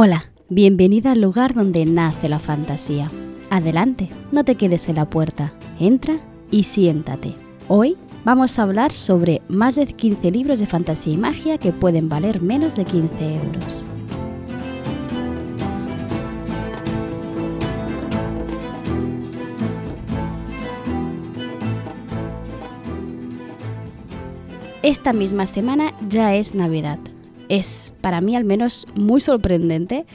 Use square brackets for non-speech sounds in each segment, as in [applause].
Hola, bienvenida al lugar donde nace la fantasía. Adelante, no te quedes en la puerta, entra y siéntate. Hoy vamos a hablar sobre más de 15 libros de fantasía y magia que pueden valer menos de 15 euros. Esta misma semana ya es Navidad es para mí al menos muy sorprendente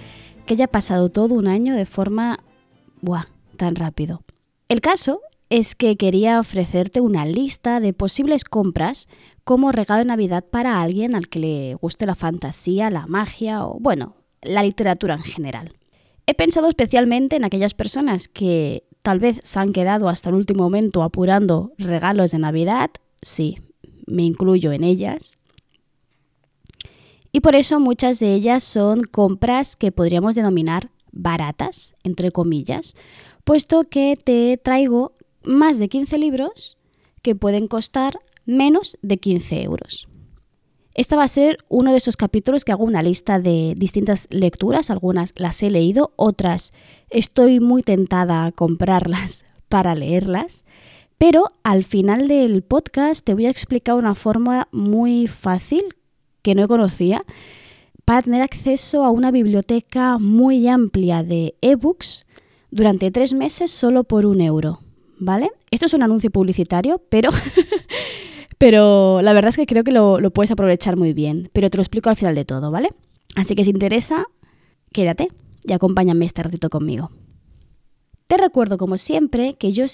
que haya pasado todo un año de forma, ¡buah!, tan rápido. El caso es que quería ofrecerte una lista de posibles compras como regalo de Navidad para alguien al que le guste la fantasía, la magia o, bueno, la literatura en general. He pensado especialmente en aquellas personas que tal vez se han quedado hasta el último momento apurando regalos de Navidad, sí, me incluyo en ellas, y por eso muchas de ellas son compras que podríamos denominar baratas, entre comillas, puesto que te traigo más de 15 libros que pueden costar menos de 15 euros. Esta va a ser uno de esos capítulos que hago una lista de distintas lecturas, algunas las he leído, otras estoy muy tentada a comprarlas [laughs] para leerlas, pero al final del podcast te voy a explicar una forma muy fácil que no conocía para tener acceso a una biblioteca muy amplia de ebooks durante tres meses solo por un euro. ¿Vale? Esto es un anuncio publicitario, pero, [laughs] pero la verdad es que creo que lo, lo puedes aprovechar muy bien. Pero te lo explico al final de todo, ¿vale? Así que si te interesa, quédate y acompáñame este ratito conmigo. Te recuerdo, como siempre, que yo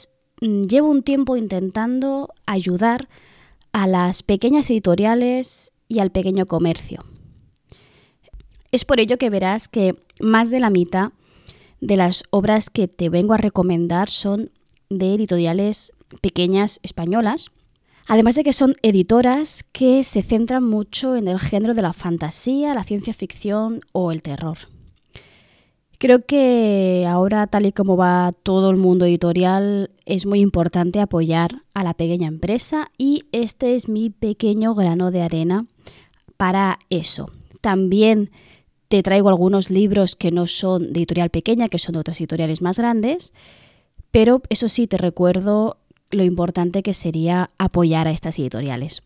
mm, llevo un tiempo intentando ayudar a las pequeñas editoriales y al pequeño comercio. Es por ello que verás que más de la mitad de las obras que te vengo a recomendar son de editoriales pequeñas españolas, además de que son editoras que se centran mucho en el género de la fantasía, la ciencia ficción o el terror. Creo que ahora, tal y como va todo el mundo editorial, es muy importante apoyar a la pequeña empresa y este es mi pequeño grano de arena para eso. También te traigo algunos libros que no son de editorial pequeña, que son de otras editoriales más grandes, pero eso sí, te recuerdo lo importante que sería apoyar a estas editoriales.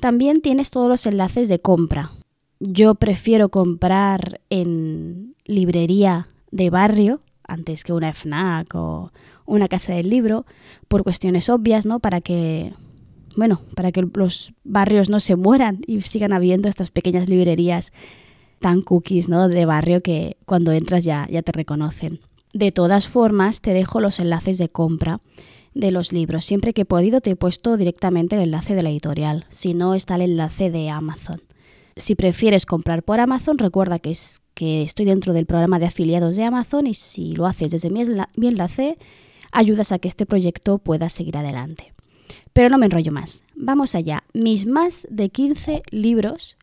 También tienes todos los enlaces de compra. Yo prefiero comprar en librería de barrio antes que una FNAC o una casa del libro por cuestiones obvias, ¿no? Para que bueno, para que los barrios no se mueran y sigan habiendo estas pequeñas librerías tan cookies, ¿no? De barrio que cuando entras ya, ya te reconocen. De todas formas, te dejo los enlaces de compra de los libros. Siempre que he podido te he puesto directamente el enlace de la editorial. Si no, está el enlace de Amazon. Si prefieres comprar por Amazon, recuerda que, es, que estoy dentro del programa de afiliados de Amazon y si lo haces desde mi, enlace, ayudas a que este proyecto pueda seguir adelante. Pero no me enrollo más. Vamos allá. Mis más de 15 libros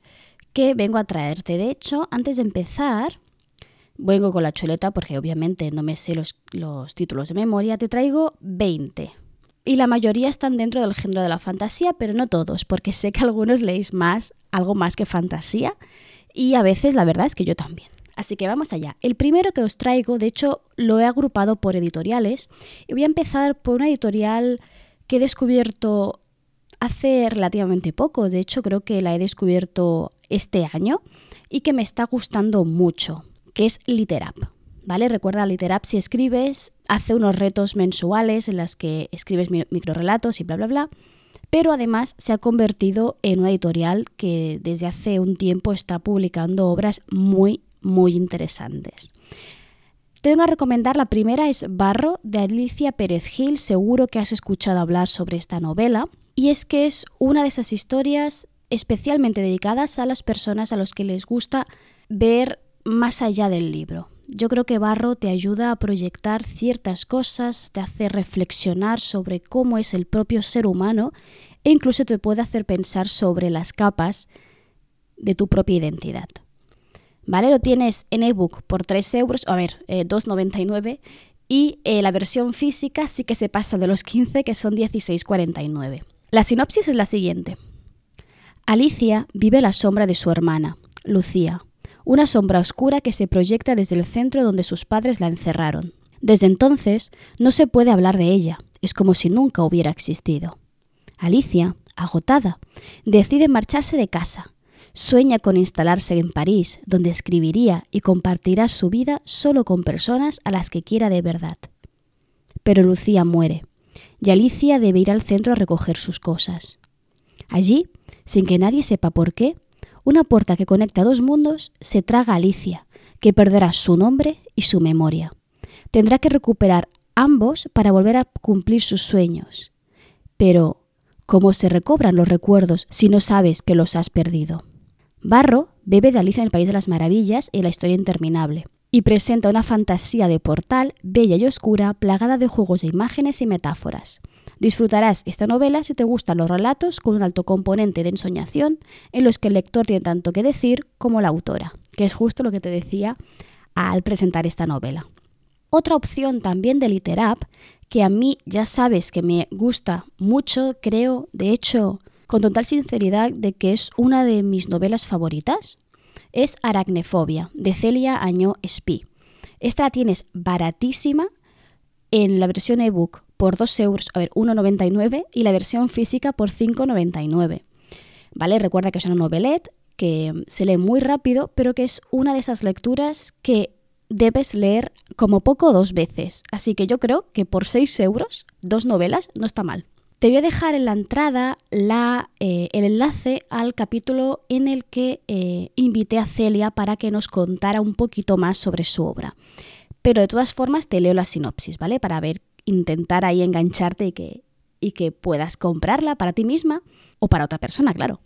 que vengo a traerte. De hecho, antes de empezar, vengo con la chuleta porque obviamente no me sé los, los títulos de memoria. Te traigo 20. Y la mayoría están dentro del género de la fantasía, pero no todos, porque sé que algunos leéis más, algo más que fantasía, y a veces la verdad es que yo también. Así que vamos allá. El primero que os traigo, de hecho, lo he agrupado por editoriales, y voy a empezar por una editorial que he descubierto hace relativamente poco, de hecho creo que la he descubierto este año y que me está gustando mucho, que es Literap. Recuerda Literap si escribes, hace unos retos mensuales en las que escribes microrelatos y bla bla bla, pero además se ha convertido en una editorial que desde hace un tiempo está publicando obras muy muy interesantes. Te vengo a recomendar, la primera es Barro de Alicia Pérez Gil, seguro que has escuchado hablar sobre esta novela, y es que es una de esas historias especialmente dedicadas a las personas a los que les gusta ver más allá del libro. Yo creo que Barro te ayuda a proyectar ciertas cosas, te hace reflexionar sobre cómo es el propio ser humano e incluso te puede hacer pensar sobre las capas de tu propia identidad. ¿vale? Lo tienes en ebook por 3 euros, a ver, 2,99 eh, y eh, la versión física sí que se pasa de los 15 que son 16,49. La sinopsis es la siguiente. Alicia vive la sombra de su hermana, Lucía, una sombra oscura que se proyecta desde el centro donde sus padres la encerraron. Desde entonces no se puede hablar de ella, es como si nunca hubiera existido. Alicia, agotada, decide marcharse de casa. Sueña con instalarse en París, donde escribiría y compartirá su vida solo con personas a las que quiera de verdad. Pero Lucía muere, y Alicia debe ir al centro a recoger sus cosas. Allí, sin que nadie sepa por qué, una puerta que conecta dos mundos se traga a Alicia, que perderá su nombre y su memoria. Tendrá que recuperar ambos para volver a cumplir sus sueños. Pero, ¿cómo se recobran los recuerdos si no sabes que los has perdido? Barro bebe de Alicia en el País de las Maravillas y la historia interminable, y presenta una fantasía de portal bella y oscura plagada de juegos de imágenes y metáforas. Disfrutarás esta novela si te gustan los relatos con un alto componente de ensoñación en los que el lector tiene tanto que decir como la autora, que es justo lo que te decía al presentar esta novela. Otra opción también de Literap, que a mí ya sabes que me gusta mucho, creo, de hecho, con total sinceridad, de que es una de mis novelas favoritas, es Aracnefobia, de Celia Añó Espí. Esta la tienes baratísima en la versión ebook por 2 euros, a ver, 1,99 y la versión física por 5,99. ¿Vale? Recuerda que es una novelette que se lee muy rápido, pero que es una de esas lecturas que debes leer como poco dos veces. Así que yo creo que por 6 euros, dos novelas, no está mal. Te voy a dejar en la entrada la, eh, el enlace al capítulo en el que eh, invité a Celia para que nos contara un poquito más sobre su obra. Pero de todas formas te leo la sinopsis, ¿vale? Para ver intentar ahí engancharte y que, y que puedas comprarla para ti misma o para otra persona, claro.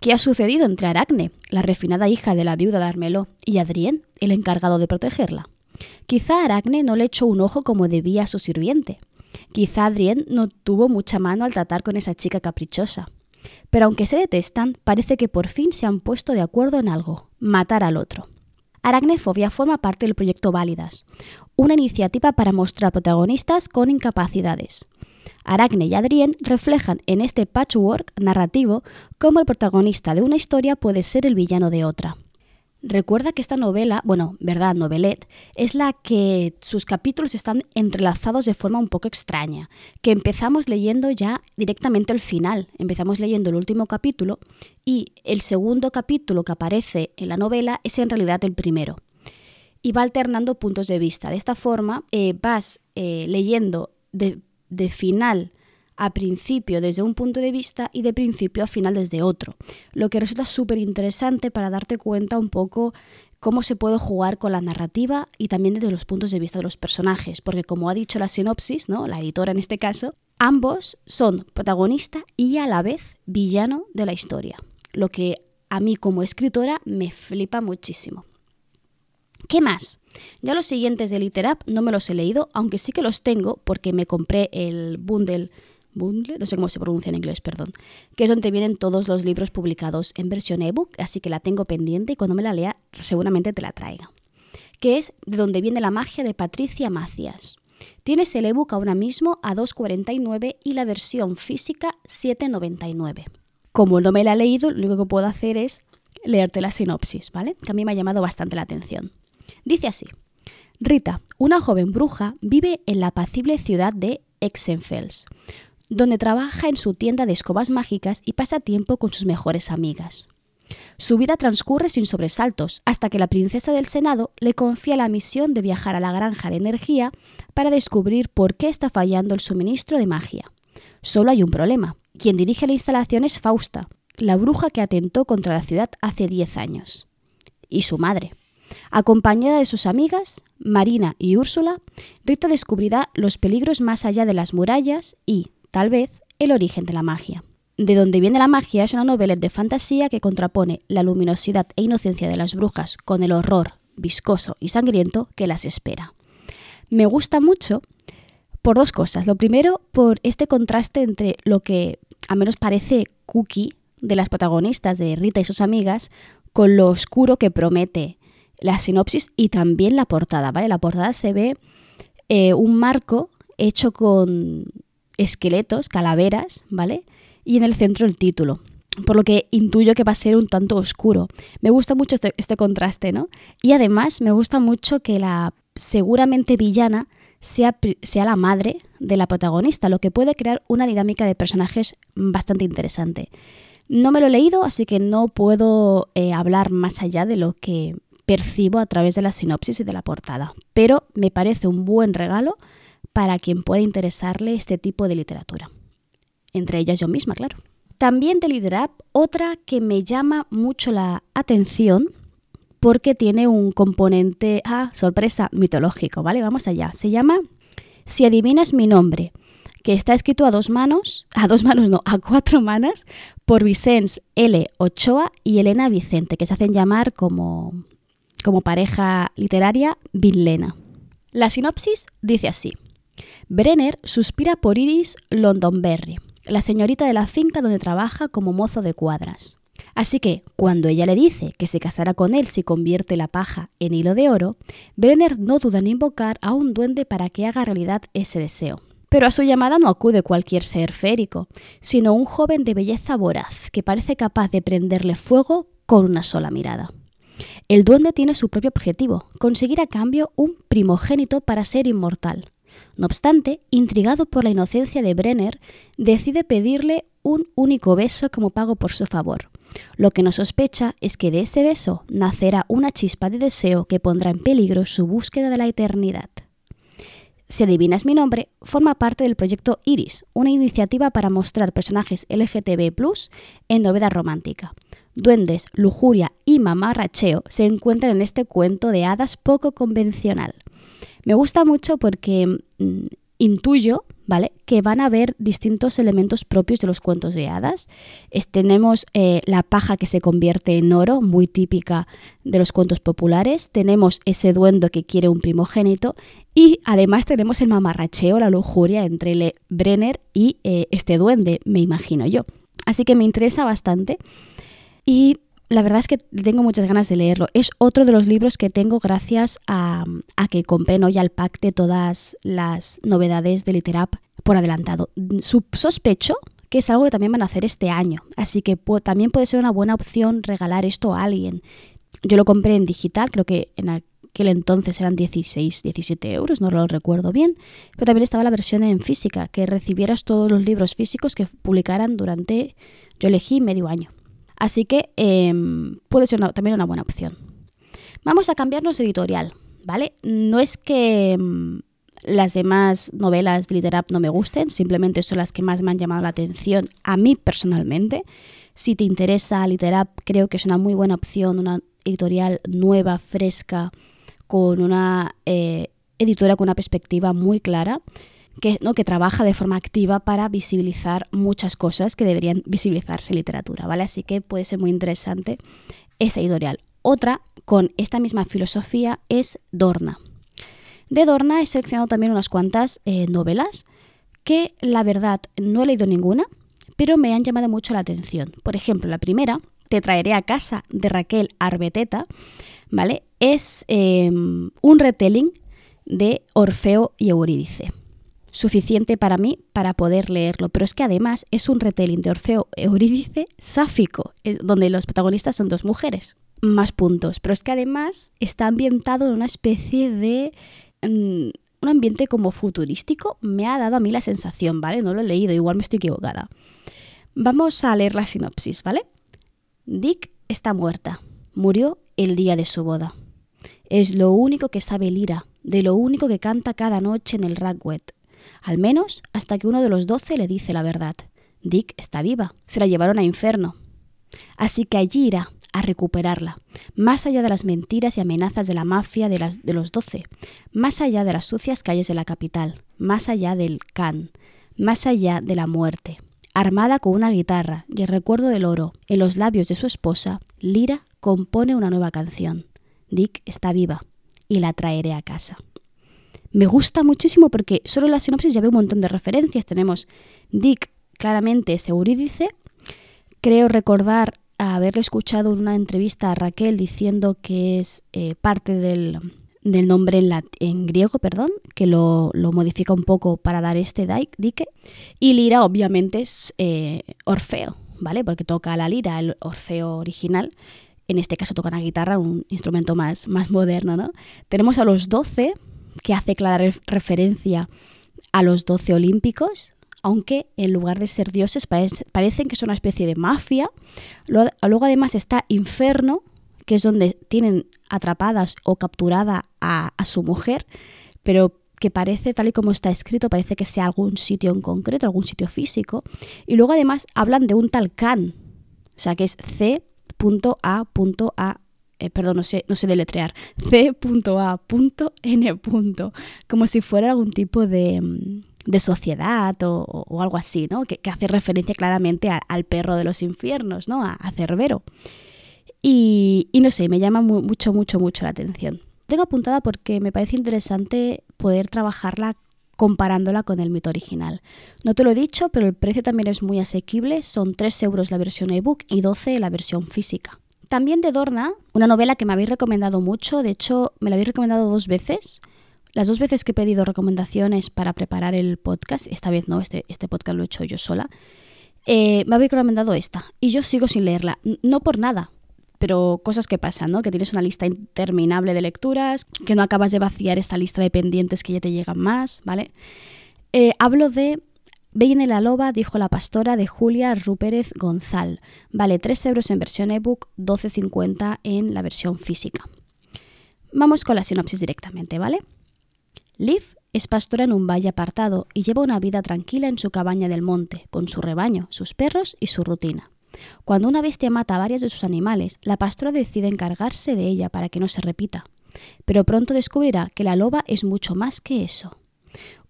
¿Qué ha sucedido entre Aracne, la refinada hija de la viuda de Armeló, y Adrien, el encargado de protegerla? Quizá Aracne no le echó un ojo como debía a su sirviente. Quizá Adrien no tuvo mucha mano al tratar con esa chica caprichosa. Pero aunque se detestan, parece que por fin se han puesto de acuerdo en algo, matar al otro. Aracnefobia forma parte del proyecto Válidas, una iniciativa para mostrar protagonistas con incapacidades. Aracne y Adrien reflejan en este patchwork narrativo cómo el protagonista de una historia puede ser el villano de otra. Recuerda que esta novela, bueno, verdad, novelette, es la que sus capítulos están entrelazados de forma un poco extraña, que empezamos leyendo ya directamente el final, empezamos leyendo el último capítulo y el segundo capítulo que aparece en la novela es en realidad el primero. Y va alternando puntos de vista. De esta forma eh, vas eh, leyendo de, de final a principio desde un punto de vista y de principio a final desde otro, lo que resulta súper interesante para darte cuenta un poco cómo se puede jugar con la narrativa y también desde los puntos de vista de los personajes, porque como ha dicho la sinopsis, ¿no? la editora en este caso, ambos son protagonista y a la vez villano de la historia, lo que a mí como escritora me flipa muchísimo. ¿Qué más? Ya los siguientes de Literap no me los he leído, aunque sí que los tengo porque me compré el bundle bundle, no sé cómo se pronuncia en inglés, perdón, que es donde vienen todos los libros publicados en versión ebook, así que la tengo pendiente y cuando me la lea seguramente te la traiga. Que es de donde viene la magia de Patricia Macias. Tienes el ebook ahora mismo a 2,49 y la versión física 7,99. Como no me la he leído, lo único que puedo hacer es leerte la sinopsis, ¿vale? Que a mí me ha llamado bastante la atención. Dice así. Rita, una joven bruja, vive en la apacible ciudad de Exenfels, donde trabaja en su tienda de escobas mágicas y pasa tiempo con sus mejores amigas. Su vida transcurre sin sobresaltos hasta que la princesa del Senado le confía la misión de viajar a la granja de energía para descubrir por qué está fallando el suministro de magia. Solo hay un problema. Quien dirige la instalación es Fausta, la bruja que atentó contra la ciudad hace 10 años. Y su madre. Acompañada de sus amigas, Marina y Úrsula, Rita descubrirá los peligros más allá de las murallas y, tal vez, el origen de la magia. De donde viene la magia es una novela de fantasía que contrapone la luminosidad e inocencia de las brujas con el horror viscoso y sangriento que las espera. Me gusta mucho por dos cosas. Lo primero, por este contraste entre lo que a menos parece cookie de las protagonistas de Rita y sus amigas con lo oscuro que promete la sinopsis y también la portada, ¿vale? La portada se ve eh, un marco hecho con esqueletos, calaveras, ¿vale? Y en el centro el título. por lo que intuyo que va a ser un tanto oscuro. Me gusta mucho este, este contraste, ¿no? Y además me gusta mucho que la seguramente villana sea, sea, la madre de la protagonista, lo que puede crear una dinámica de personajes bastante interesante. No me lo he leído, así que no puedo eh, hablar más allá de lo que percibo a través de la sinopsis y de la portada, pero me parece un buen regalo para quien pueda interesarle este tipo de literatura. Entre ellas yo misma, claro. También de Literap, otra que me llama mucho la atención porque tiene un componente, ah, sorpresa, mitológico, ¿vale? Vamos allá. Se llama Si adivinas mi nombre que está escrito a dos manos, a dos manos no, a cuatro manos, por Vicens L. Ochoa y Elena Vicente, que se hacen llamar como, como pareja literaria Lena. La sinopsis dice así. Brenner suspira por Iris Londonberry, la señorita de la finca donde trabaja como mozo de cuadras. Así que, cuando ella le dice que se casará con él si convierte la paja en hilo de oro, Brenner no duda en invocar a un duende para que haga realidad ese deseo. Pero a su llamada no acude cualquier ser férico, sino un joven de belleza voraz que parece capaz de prenderle fuego con una sola mirada. El duende tiene su propio objetivo, conseguir a cambio un primogénito para ser inmortal. No obstante, intrigado por la inocencia de Brenner, decide pedirle un único beso como pago por su favor. Lo que no sospecha es que de ese beso nacerá una chispa de deseo que pondrá en peligro su búsqueda de la eternidad. Si adivinas mi nombre, forma parte del proyecto Iris, una iniciativa para mostrar personajes LGTB en novedad romántica. Duendes, lujuria y mamarracheo se encuentran en este cuento de hadas poco convencional. Me gusta mucho porque mm, intuyo, ¿vale? Que van a haber distintos elementos propios de los cuentos de hadas. tenemos eh, la paja que se convierte en oro, muy típica de los cuentos populares. Tenemos ese duendo que quiere un primogénito. Y además tenemos el mamarracheo, la lujuria entre Le Brenner y eh, este duende, me imagino yo. Así que me interesa bastante. Y la verdad es que tengo muchas ganas de leerlo. Es otro de los libros que tengo gracias a, que compré ¿no? ya el pack de todas las novedades de Literap por adelantado. Sospecho que es algo que también van a hacer este año, así que también puede ser una buena opción regalar esto a alguien. Yo lo compré en digital, creo que en aquel entonces eran 16, 17 euros, no lo recuerdo bien, pero también estaba la versión en física, que recibieras todos los libros físicos que publicaran durante, yo elegí medio año. Así que em, puede ser también una buena opción. Vamos a cambiarnos de editorial, ¿vale? No es que em, las demás novelas de Literap no me gusten, simplemente son las que más me han llamado la atención a mí personalmente. Si te interesa Literap, creo que es una muy buena opción, una editorial nueva, fresca, con una eh, editora con una perspectiva muy clara que, ¿no? que trabaja de forma activa para visibilizar muchas cosas que deberían visibilizarse en literatura, ¿vale? Así que puede ser muy interesante esta editorial. Otra con esta misma filosofía es Dorna. De Dorna he seleccionado también unas cuantas eh, novelas que la verdad no he leído ninguna, pero me han llamado mucho la atención. Por ejemplo, la primera, Te traeré a casa de Raquel Arbeteta, ¿vale? Es em, un retelling de Orfeo y Eurídice suficiente para mí para poder leerlo. Pero es que además es un retelling de Orfeo Eurídice sáfico, donde los protagonistas son dos mujeres. Más puntos. Pero es que además está ambientado en una especie de... Mm, un ambiente como futurístico. Me ha dado a mí la sensación, ¿vale? No lo he leído, igual me estoy equivocada. Vamos a leer la sinopsis, ¿vale? Dick está muerta. Murió el día de su boda. Es lo único que sabe Lira, de lo único que canta cada noche en el Ragwet, al menos hasta que uno de los doce le dice la verdad. Dick está viva. Se la llevaron a Inferno. Así que allí irá a recuperarla, más allá de las mentiras y amenazas de la mafia de, las, de los doce, más allá de las sucias calles de la capital, más allá del can, más allá de la muerte. Armada con una guitarra y el recuerdo del oro en los labios de su esposa, Lira compone una nueva canción. Dick está viva y la traeré a casa me gusta muchísimo porque solo en la sinopsis ya veo un montón de referencias. Tenemos Dick, claramente Eurídice. Creo recordar haberle escuchado en una entrevista a Raquel diciendo que es eh, parte del, nombre en, griego, perdón, que lo, modifica un poco para dar este dique. Y Lira, obviamente, es eh, Orfeo, ¿vale? Porque toca la lira, el Orfeo original. En este caso toca la guitarra, un instrumento más, más moderno, ¿no? Tenemos a los 12, que hace clara referencia a los 12 olímpicos, aunque en lugar de ser dioses parecen que son una especie de mafia. Luego además está Inferno, que es donde tienen atrapadas o capturada a, su mujer, pero que parece, tal y como está escrito, parece que sea algún sitio en concreto, algún sitio físico. Y luego además hablan de un tal o sea que es C.A.A. Eh, perdón, no sé, no sé deletrear, C.A.N. como si fuera algún tipo de, mm, de sociedad o, algo así, ¿no? Que, hace referencia claramente al perro de los infiernos, ¿no? A, Cerbero. Y, y, no sé, me llama mucho, mucho, mucho la atención. Tengo apuntada porque me parece interesante poder trabajarla comparándola con el mito original. No te lo he dicho, pero el precio también es muy asequible, son 3 euros la versión ebook y 12 la versión física. También de Dorna, una novela que me habéis recomendado mucho, de hecho me la habéis recomendado dos veces. Las dos veces que he pedido recomendaciones para preparar el podcast, esta vez no, este, este podcast lo he hecho yo sola, eh, me habéis recomendado esta y yo sigo sin leerla. No por nada, pero cosas que pasan, ¿no? Que tienes una lista interminable de lecturas, que no acabas de vaciar esta lista de pendientes que ya te llegan más, ¿vale? Eh, hablo de Viene la loba, dijo la pastora, de Julia Rupérez Gonzal. Vale 3 euros en versión ebook, 12,50 en la versión física. Vamos con la sinopsis directamente, ¿vale? Liv es pastora en un valle apartado y lleva una vida tranquila en su cabaña del monte, con su rebaño, sus perros y su rutina. Cuando una bestia mata a varios de sus animales, la pastora decide encargarse de ella para que no se repita. Pero pronto descubrirá que la loba es mucho más que eso.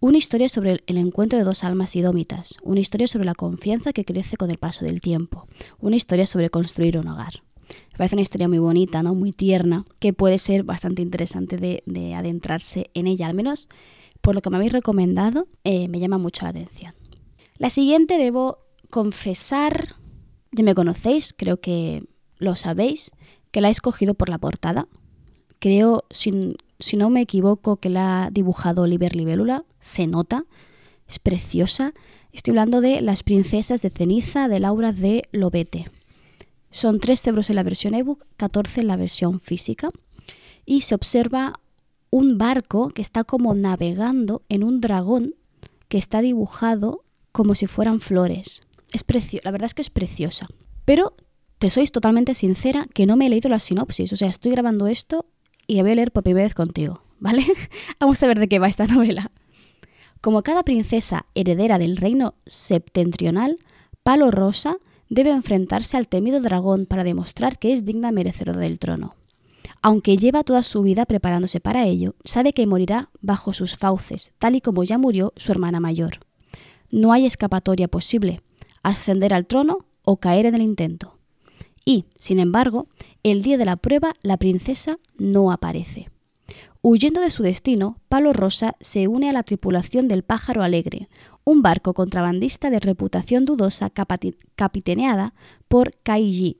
Una historia sobre el encuentro de dos almas idómitas, una historia sobre la confianza que crece con el paso del tiempo, una historia sobre construir un hogar. Me parece una historia muy bonita, ¿no? muy tierna, que puede ser bastante interesante de, adentrarse en ella, al menos por lo que me habéis recomendado, eh, me llama mucho la atención. La siguiente debo confesar ya me conocéis, creo que lo sabéis, que la he escogido por la portada. Creo, si, si no me equivoco, que la ha dibujado Oliver Libélula. Se nota, es preciosa. Estoy hablando de Las princesas de ceniza de Laura de Lobete. Son 3 euros en la versión ebook, 14 en la versión física. Y se observa un barco que está como navegando en un dragón que está dibujado como si fueran flores. Es la verdad es que es preciosa. Pero te sois totalmente sincera que no me he leído la sinopsis. O sea, estoy grabando esto y a leer por primera vez contigo, ¿vale? [laughs] Vamos a ver de qué va esta novela. Como cada princesa heredera del reino septentrional, Palo Rosa debe enfrentarse al temido dragón para demostrar que es digna merecedora del trono. Aunque lleva toda su vida preparándose para ello, sabe que morirá bajo sus fauces, tal y como ya murió su hermana mayor. No hay escapatoria posible, ascender al trono o caer en el intento. Y, sin embargo, el día de la prueba la princesa no aparece. Huyendo de su destino, Palo Rosa se une a la tripulación del Pájaro Alegre, un barco contrabandista de reputación dudosa capitaneada por Kaiji.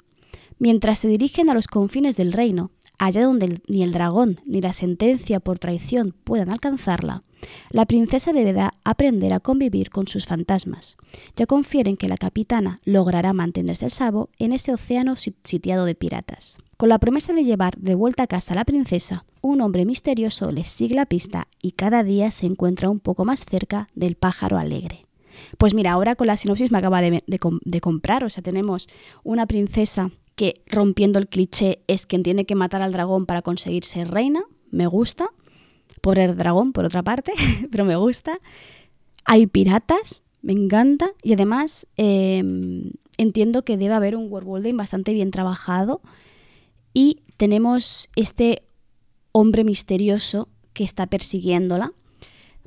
Mientras se dirigen a los confines del reino, allá donde ni el dragón ni la sentencia por traición puedan alcanzarla, la princesa deberá aprender a convivir con sus fantasmas. Ya confieren que la capitana logrará mantenerse a salvo en ese océano sitiado de piratas. Con la promesa de llevar de vuelta a casa a la princesa, un hombre misterioso les sigue la pista y cada día se encuentra un poco más cerca del pájaro alegre. Pues mira, ahora con la sinopsis me acaba de, de comprar, o sea, tenemos una princesa que rompiendo el cliché es quien tiene que matar al dragón para conseguir ser reina, me gusta, por el dragón, por otra parte, [laughs] pero me gusta. Hay piratas, me encanta. Y además em, entiendo que debe haber un worldbuilding bastante bien trabajado. Y tenemos este hombre misterioso que está persiguiéndola,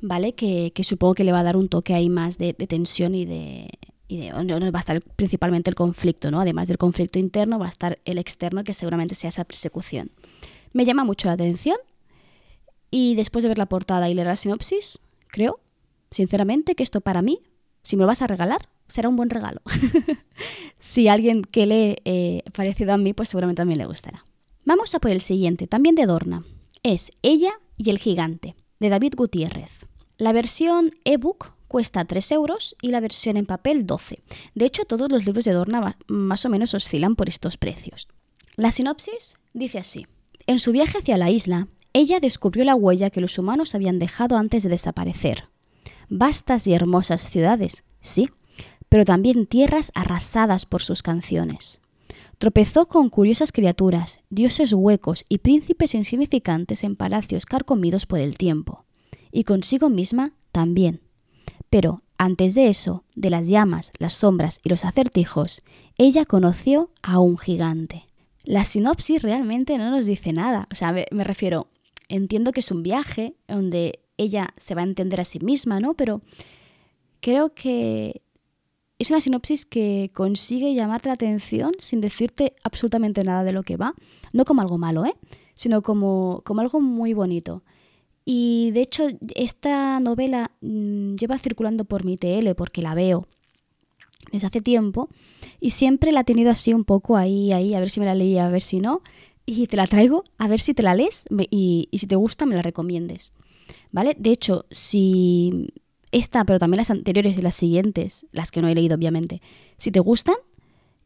¿vale? Que, supongo que le va a dar un toque ahí más de, tensión y de, y de, va a estar principalmente el conflicto, ¿no? Además del conflicto interno, va a estar el externo, que seguramente sea esa persecución. Me llama mucho la atención, y después de ver la portada y leer la sinopsis, creo, sinceramente, que esto para mí, si me lo vas a regalar, será un buen regalo. [laughs] si alguien que lee eh, parecido a mí, pues seguramente también le gustará. Vamos a por el siguiente, también de Dorna. Es Ella y el gigante, de David Gutiérrez. La versión ebook cuesta 3 euros y la versión en papel 12. De hecho, todos los libros de Dorna más o menos oscilan por estos precios. La sinopsis dice así. En su viaje hacia la isla, ella descubrió la huella que los humanos habían dejado antes de desaparecer. Vastas y hermosas ciudades, sí, pero también tierras arrasadas por sus canciones. Tropezó con curiosas criaturas, dioses huecos y príncipes insignificantes en palacios carcomidos por el tiempo. Y consigo misma también. Pero, antes de eso, de las llamas, las sombras y los acertijos, ella conoció a un gigante. La sinopsis realmente no nos dice nada. O sea, me, refiero, entiendo que es un viaje donde ella se va a entender a sí misma, ¿no? Pero creo que es una sinopsis que consigue llamarte la atención sin decirte absolutamente nada de lo que va. No como algo malo, ¿eh? Sino como, como algo muy bonito. Y de hecho, esta novela mm, lleva circulando por mi TL porque la veo desde hace tiempo y siempre la he tenido así un poco ahí, ahí, a ver si me la leí, a ver si no. Y te la traigo, a ver si te la lees y, si te gusta me la recomiendes. ¿Vale? De hecho, si esta, pero también las anteriores y las siguientes, las que no he leído obviamente, si te gustan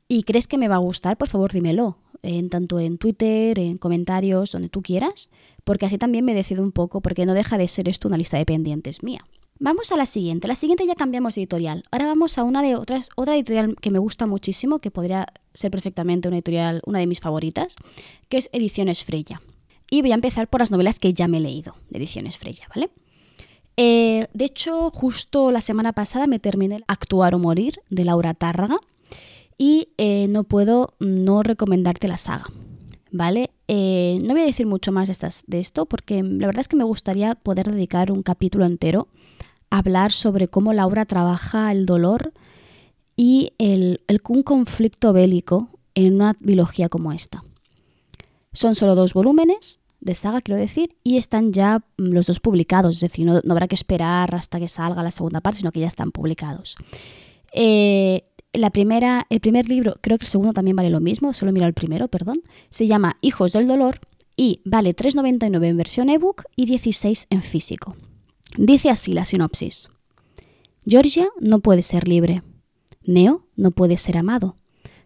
y crees que me va a gustar, por favor dímelo en tanto en Twitter, en comentarios, donde tú quieras, porque así también me decido un poco, porque no deja de ser esto una lista de pendientes mía. Vamos a la siguiente. La siguiente ya cambiamos de editorial. Ahora vamos a una de otras, otra editorial que me gusta muchísimo, que podría ser perfectamente una editorial, una de mis favoritas, que es Ediciones Freya. Y voy a empezar por las novelas que ya me he leído de Ediciones Freya, ¿vale? Eh, de hecho, justo la semana pasada me terminé Actuar o Morir de Laura Tárraga y eh, no puedo no recomendarte la saga. ¿Vale? Eh, no voy a decir mucho más de, estas, de esto porque la verdad es que me gustaría poder dedicar un capítulo entero a hablar sobre cómo Laura trabaja el dolor y el, el, un conflicto bélico en una biología como esta. Son solo dos volúmenes de saga, quiero decir, y están ya los dos publicados, es decir, no, habrá que esperar hasta que salga la segunda parte, sino que ya están publicados. Eh, la primera, el primer libro, creo que el segundo también vale lo mismo, solo mira el primero, perdón, se llama Hijos del Dolor y vale 3,99 en versión ebook y 16 en físico. Dice así la sinopsis. Georgia no puede ser libre. Neo no puede ser amado.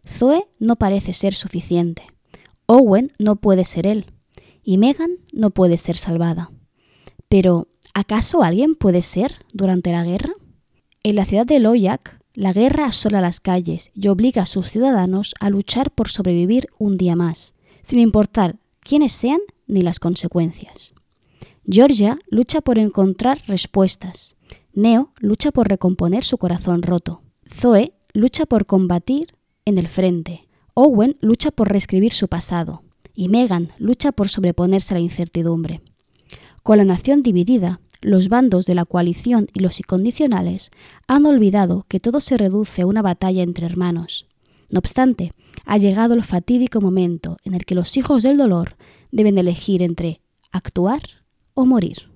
Zoe no parece ser suficiente. Owen no puede ser él. Y Megan no puede ser salvada. Pero, ¿acaso alguien puede ser durante la guerra? En la ciudad de Loyak, la guerra asola las calles y obliga a sus ciudadanos a luchar por sobrevivir un día más, sin importar quiénes sean ni las consecuencias. Georgia lucha por encontrar respuestas. Neo lucha por recomponer su corazón roto. Zoe lucha por combatir en el frente. Owen lucha por reescribir su pasado. Y Megan lucha por sobreponerse a la incertidumbre. Con la nación dividida, los bandos de la coalición y los incondicionales han olvidado que todo se reduce a una batalla entre hermanos. No obstante, ha llegado el fatídico momento en el que los hijos del dolor deben elegir entre actuar o morir.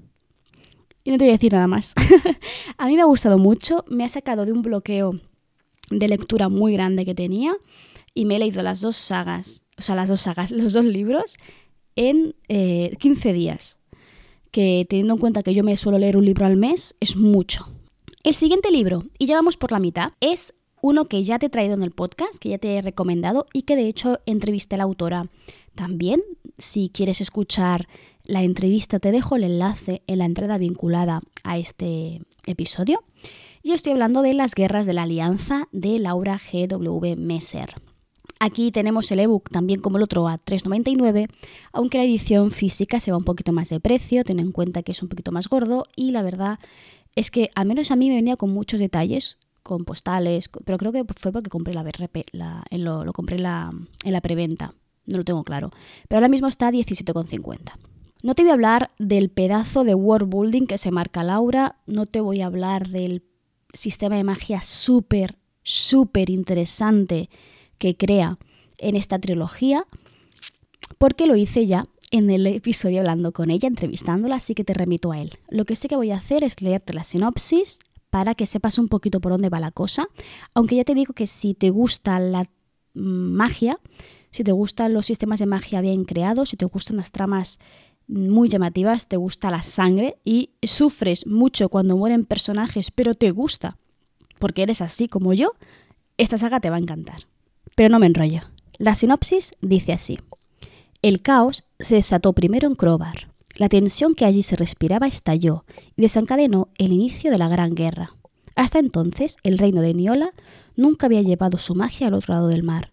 Y no te voy a decir nada más. [laughs] a mí me ha gustado mucho, me ha sacado de un bloqueo de lectura muy grande que tenía y me he leído las dos sagas, o sea, las dos sagas, [laughs] los dos libros en 15 eh, días que teniendo en cuenta que yo me suelo leer un libro al mes, es mucho. El siguiente libro, y ya vamos por la mitad, es uno que ya te he traído en el podcast, que ya te he recomendado y que de hecho entrevisté a la autora también. Si quieres escuchar la entrevista, te dejo el enlace en la entrada vinculada a este episodio. Y estoy hablando de Las Guerras de la Alianza de Laura G.W. Messer. Aquí tenemos el ebook también como el otro a 3,99, aunque la edición física se va un poquito más de precio, ten en cuenta que es un poquito más gordo y la verdad es que al menos a mí me venía con muchos detalles, con postales, pero creo que fue porque compré la, la lo, compré la, en la preventa, no lo tengo claro, pero ahora mismo está a 17,50. No te voy a hablar del pedazo de world building que se marca Laura, no te voy a hablar del sistema de magia súper, súper interesante que crea en esta trilogía, porque lo hice ya en el episodio hablando con ella, entrevistándola, así que te remito a él. Lo que sé que voy a hacer es leerte la sinopsis para que sepas un poquito por dónde va la cosa, aunque ya te digo que si te gusta la magia, si te gustan los sistemas de magia bien creados, si te gustan las tramas muy llamativas, te gusta la sangre y sufres mucho cuando mueren personajes, pero te gusta, porque eres así como yo, esta saga te va a encantar. Pero no me enrollo. La sinopsis dice así. El caos se desató primero en Crobar. La tensión que allí se respiraba estalló y desencadenó el inicio de la Gran Guerra. Hasta entonces, el reino de Niola nunca había llevado su magia al otro lado del mar,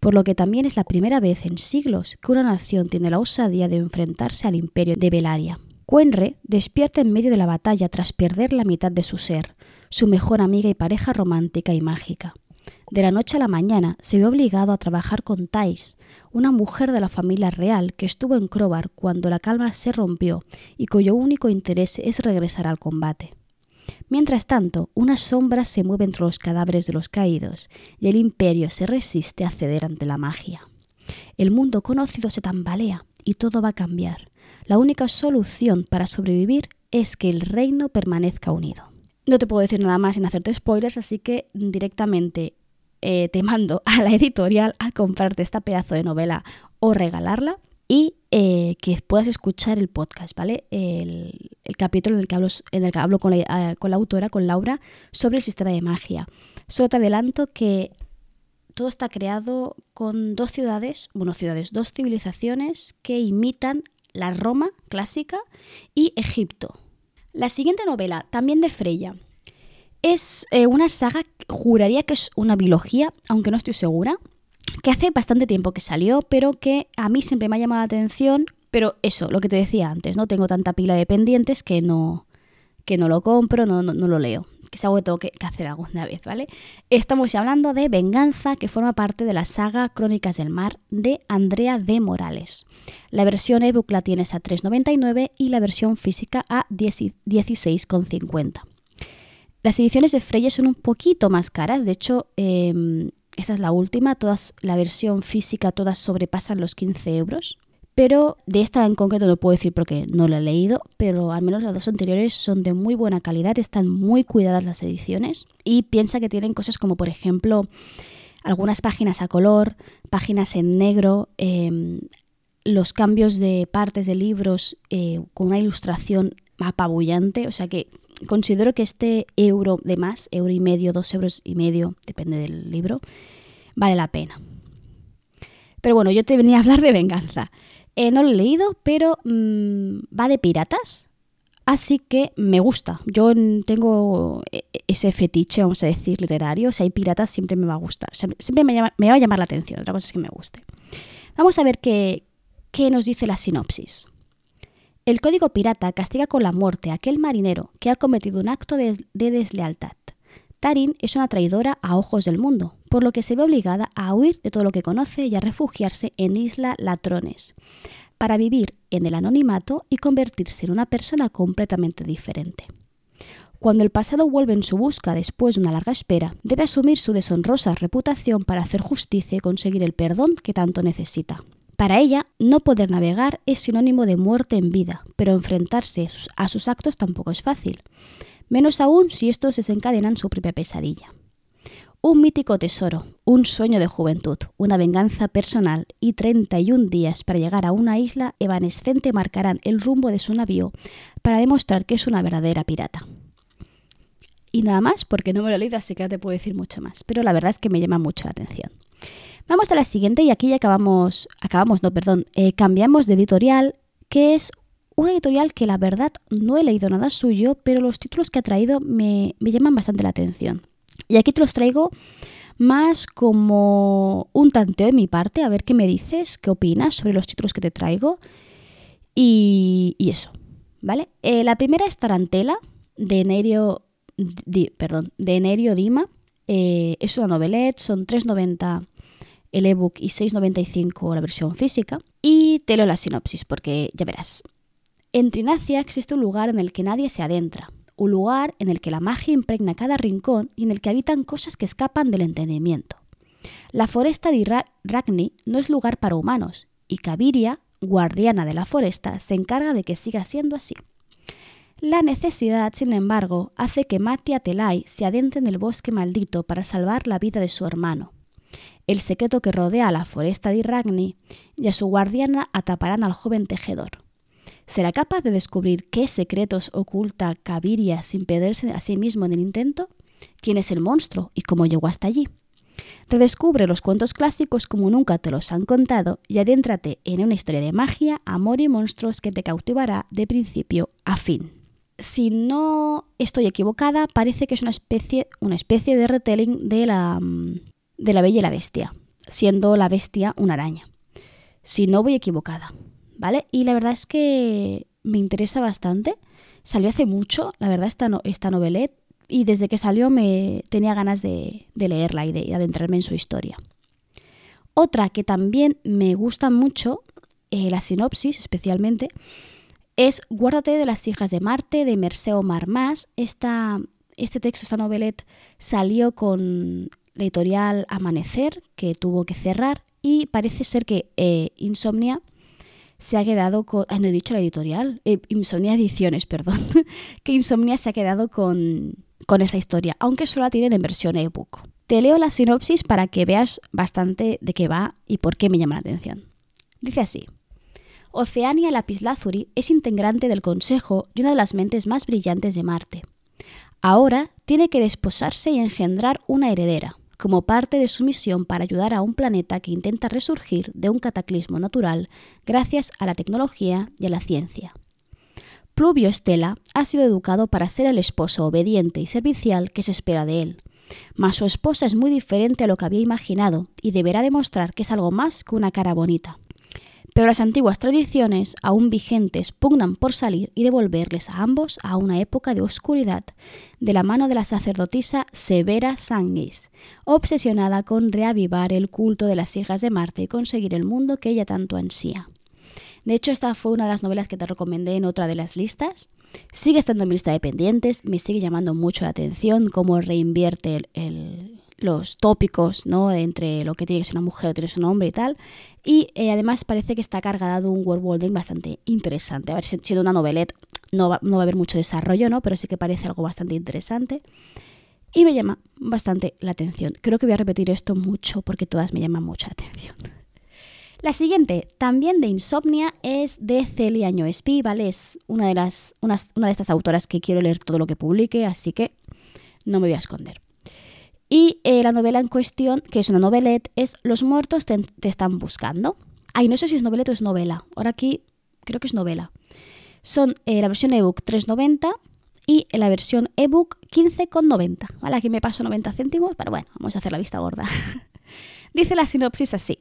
por lo que también es la primera vez en siglos que una nación tiene la osadía de enfrentarse al imperio de Belaria. Cuenre despierta en medio de la batalla tras perder la mitad de su ser, su mejor amiga y pareja romántica y mágica. De la noche a la mañana se ve obligado a trabajar con Thais, una mujer de la familia real que estuvo en Crobar cuando la calma se rompió y cuyo único interés es regresar al combate. Mientras tanto, una sombra se mueve entre los cadáveres de los caídos y el imperio se resiste a ceder ante la magia. El mundo conocido se tambalea y todo va a cambiar. La única solución para sobrevivir es que el reino permanezca unido. No te puedo decir nada más sin hacerte spoilers, así que directamente eh, te mando [laughs] a la editorial a comprarte esta pedazo de novela o regalarla y eh, que puedas escuchar el podcast, ¿vale? El, capítulo en el que hablo, eh, con la autora, con Laura, sobre el sistema de magia. Solo te adelanto que todo está creado con dos ciudades, bueno, ciudades, dos civilizaciones que imitan la Roma clásica y Egipto. La siguiente novela, también de Freya, es eh, una saga, juraría que es una biología, aunque no estoy segura, que hace bastante tiempo que salió, pero que a mí siempre me ha llamado la atención. Pero eso, lo que te decía antes, ¿no? Tengo tanta pila de pendientes que no, que no lo compro, no, no, lo leo. Que es algo que tengo que, hacer alguna vez, ¿vale? Estamos hablando de Venganza, que forma parte de la saga Crónicas del Mar de Andrea de Morales. La versión ebook la tienes a 3,99 y la versión física a 16,50. Las ediciones de Freya son un poquito más caras, de hecho, em, esta es la última, todas, la versión física todas sobrepasan los 15 euros. Pero de esta en concreto no puedo decir porque no la he leído, pero al menos las dos anteriores son de muy buena calidad, están muy cuidadas las ediciones y piensa que tienen cosas como por ejemplo algunas páginas a color, páginas en negro, em, los cambios de partes de libros eh, con una ilustración apabullante, o sea que considero que este euro de más, euro y medio, dos euros y medio, depende del libro, vale la pena. Pero bueno, yo te venía a hablar de venganza. Eh, no lo he leído, pero mm, va de piratas, así que me gusta. Yo tengo e, e, ese fetiche, vamos a decir, literario. Si hay piratas, siempre me va a gustar. Siempre me, me va a llamar la atención. Otra cosa es que me guste. Vamos a ver qué, qué nos dice la sinopsis. El código pirata castiga con la muerte a aquel marinero que ha cometido un acto de, deslealtad. Tarin es una traidora a ojos del mundo, por lo que se ve obligada a huir de todo lo que conoce y a refugiarse en Isla Latrones, para vivir en el anonimato y convertirse en una persona completamente diferente. Cuando el pasado vuelve en su busca después de una larga espera, debe asumir su deshonrosa reputación para hacer justicia y conseguir el perdón que tanto necesita. Para ella, no poder navegar es sinónimo de muerte en vida, pero enfrentarse a sus actos tampoco es fácil, menos aún si estos desencadenan su propia pesadilla. Un mítico tesoro, un sueño de juventud, una venganza personal y 31 días para llegar a una isla evanescente marcarán el rumbo de su navío para demostrar que es una verdadera pirata. Y nada más, porque no me lo he leído, así que no te puedo decir mucho más, pero la verdad es que me llama mucho la atención. Vamos a la siguiente y aquí ya acabamos, acabamos, no, perdón, eh, cambiamos de editorial, que es una editorial que la verdad no he leído nada suyo, pero los títulos que ha traído me, llaman bastante la atención. Y aquí te los traigo más como un tanteo de mi parte, a ver qué me dices, qué opinas sobre los títulos que te traigo y, eso, ¿vale? Eh, la primera es Tarantela, de Nerio, perdón, de Nerio Dima. Eh, es una novelette, son 3.90 el ebook y 6,95 la versión física. Y te leo la sinopsis porque ya verás. En Trinacia existe un lugar en el que nadie se adentra, un lugar en el que la magia impregna cada rincón y en el que habitan cosas que escapan del entendimiento. La foresta de Ragni no es lugar para humanos, y Kaviria, guardiana de la foresta, se encarga de que siga siendo así. La necesidad, sin embargo, hace que Matia Telai se adentre en el bosque maldito para salvar la vida de su hermano, el secreto que rodea a la foresta de Ragni y a su guardiana ataparán al joven tejedor. ¿Será capaz de descubrir qué secretos oculta Caviria sin perderse a sí mismo en el intento? ¿Quién es el monstruo y cómo llegó hasta allí? Redescubre los cuentos clásicos como nunca te los han contado y adéntrate en una historia de magia, amor y monstruos que te cautivará de principio a fin. Si no estoy equivocada, parece que es una especie, una especie de retelling de la, mm, de la Bella y la Bestia, siendo la bestia una araña. Si no voy equivocada, ¿vale? Y la verdad es que me interesa bastante. Salió hace mucho, la verdad, esta, no, esta novelette y desde que salió me tenía ganas de, leerla y de adentrarme en su historia. Otra que también me gusta mucho, eh, la sinopsis especialmente, es Guárdate de las hijas de Marte, de Merceo Marmás. Esta, este texto, esta novelette, salió con la editorial Amanecer, que tuvo que cerrar, y parece ser que eh, Insomnia se ha quedado con... no he dicho la editorial. Eh, Insomnia Ediciones, perdón. [laughs] que Insomnia se ha quedado con, con esta historia, aunque solo la tienen en versión ebook. Te leo la sinopsis para que veas bastante de qué va y por qué me llama la atención. Dice así. Oceania Lapislázuli es integrante del Consejo y una de las mentes más brillantes de Marte. Ahora tiene que desposarse y engendrar una heredera, como parte de su misión para ayudar a un planeta que intenta resurgir de un cataclismo natural gracias a la tecnología y a la ciencia. Pluvio Estela ha sido educado para ser el esposo obediente y servicial que se espera de él, mas su esposa es muy diferente a lo que había imaginado y deberá demostrar que es algo más que una cara bonita. Pero las antiguas tradiciones, aún vigentes, pugnan por salir y devolverles a ambos a una época de oscuridad, de la mano de la sacerdotisa Severa Sangis, obsesionada con reavivar el culto de las hijas de Marte y conseguir el mundo que ella tanto ansía. De hecho, esta fue una de las novelas que te recomendé en otra de las listas. Sigue estando en mi lista de pendientes, me sigue llamando mucho la atención cómo reinvierte los tópicos ¿no? entre lo que tiene que ser una mujer, tiene un hombre y tal. Y eh, además parece que está cargada de un world building bastante interesante. A ver, siendo una novelette no va, no va a haber mucho desarrollo, ¿no? pero sí que parece algo bastante interesante. Y me llama bastante la atención. Creo que voy a repetir esto mucho porque todas me llaman mucho la atención. La siguiente, también de Insomnia, es de Celia Ñoespi. Es una de, las, una, de estas autoras que quiero leer todo lo que publique, así que no me voy a esconder. Y eh, la novela en cuestión, que es una novelette, es Los muertos te, están buscando. Ay, no sé si es novelette o es novela. Ahora aquí creo que es novela. Son eh, la versión ebook 3.90 y la versión ebook 15.90. ¿Vale? Aquí me paso 90 céntimos, pero bueno, vamos a hacer la vista gorda. [laughs] Dice la sinopsis así.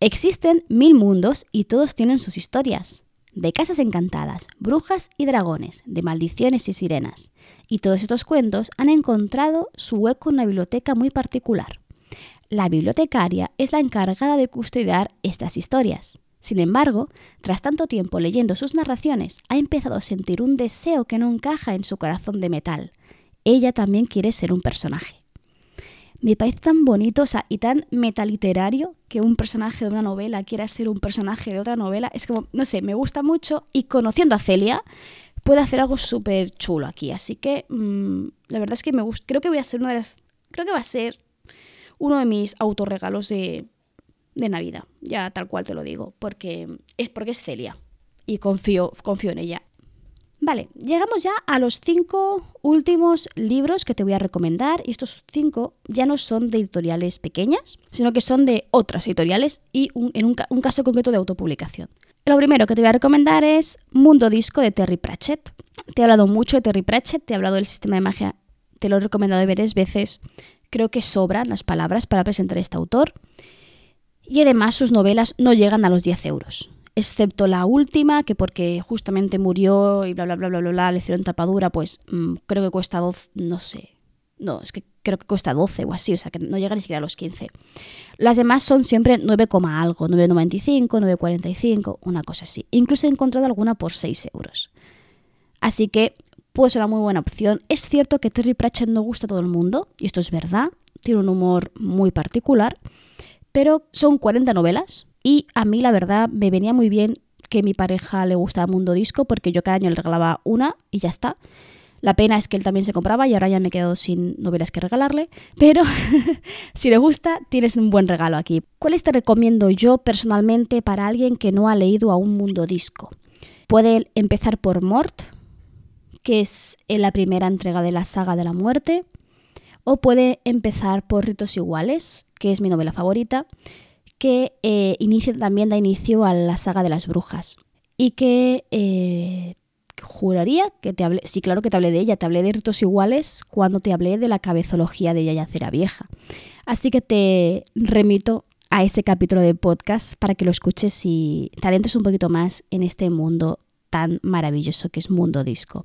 Existen mil mundos y todos tienen sus historias. De casas encantadas, brujas y dragones, de maldiciones y sirenas. Y todos estos cuentos han encontrado su hueco en una biblioteca muy particular. La bibliotecaria es la encargada de custodiar estas historias. Sin embargo, tras tanto tiempo leyendo sus narraciones, ha empezado a sentir un deseo que no encaja en su corazón de metal. Ella también quiere ser un personaje me parece tan bonito y tan metaliterario que un personaje de una novela quiera ser un personaje de otra novela. Es como, no sé, me gusta mucho y conociendo a Celia puede hacer algo súper chulo aquí. Así que mm, la verdad es que me gusta. Creo que voy a ser una de las. Creo que va a ser uno de mis autorregalos de, de Navidad. Ya tal cual te lo digo. Porque es porque es Celia. Y confío, confío en ella. Vale, llegamos ya a los cinco últimos libros que te voy a recomendar y estos cinco ya no son de editoriales pequeñas, sino que son de otras editoriales y en un, caso concreto de autopublicación. Lo primero que te voy a recomendar es Mundo Disco de Terry Pratchett. Te he hablado mucho de Terry Pratchett, te he hablado del sistema de magia, te lo he recomendado varias veces. Creo que sobran las palabras para presentar a este autor. Y además sus novelas no llegan a los 10 euros excepto la última, que porque justamente murió y bla, bla, bla, bla, bla, bla le hicieron tapadura, pues mm, creo que cuesta 12, no sé, no, es que creo que cuesta 12 o así, o sea que no llega ni siquiera a los 15. Las demás son siempre 9, algo, 9,95, 9,45, una cosa así. Incluso he encontrado alguna por 6 euros. Así que puede ser una muy buena opción. Es cierto que Terry Pratchett no gusta a todo el mundo, y esto es verdad, tiene un humor muy particular, pero son 40 novelas, y a mí la verdad me venía muy bien que mi pareja le gustaba Mundo Disco porque yo cada año le regalaba una y ya está. La pena es que él también se compraba y ahora ya me he quedado sin novelas que regalarle. Pero [laughs] si le gusta, tienes un buen regalo aquí. ¿Cuáles te recomiendo yo personalmente para alguien que no ha leído a un mundo disco? Puede empezar por Mort, que es la primera entrega de la saga de la muerte, o puede empezar por Ritos Iguales, que es mi novela favorita, que eh, inicia, también da inicio a la saga de las brujas y que eh, juraría que te hablé, sí, claro que te hablé de ella, te hablé de ritos iguales cuando te hablé de la cabezología de Yaya Cera Vieja. Así que te remito a ese capítulo de podcast para que lo escuches y te adentres un poquito más en este mundo tan maravilloso que es Mundo Disco.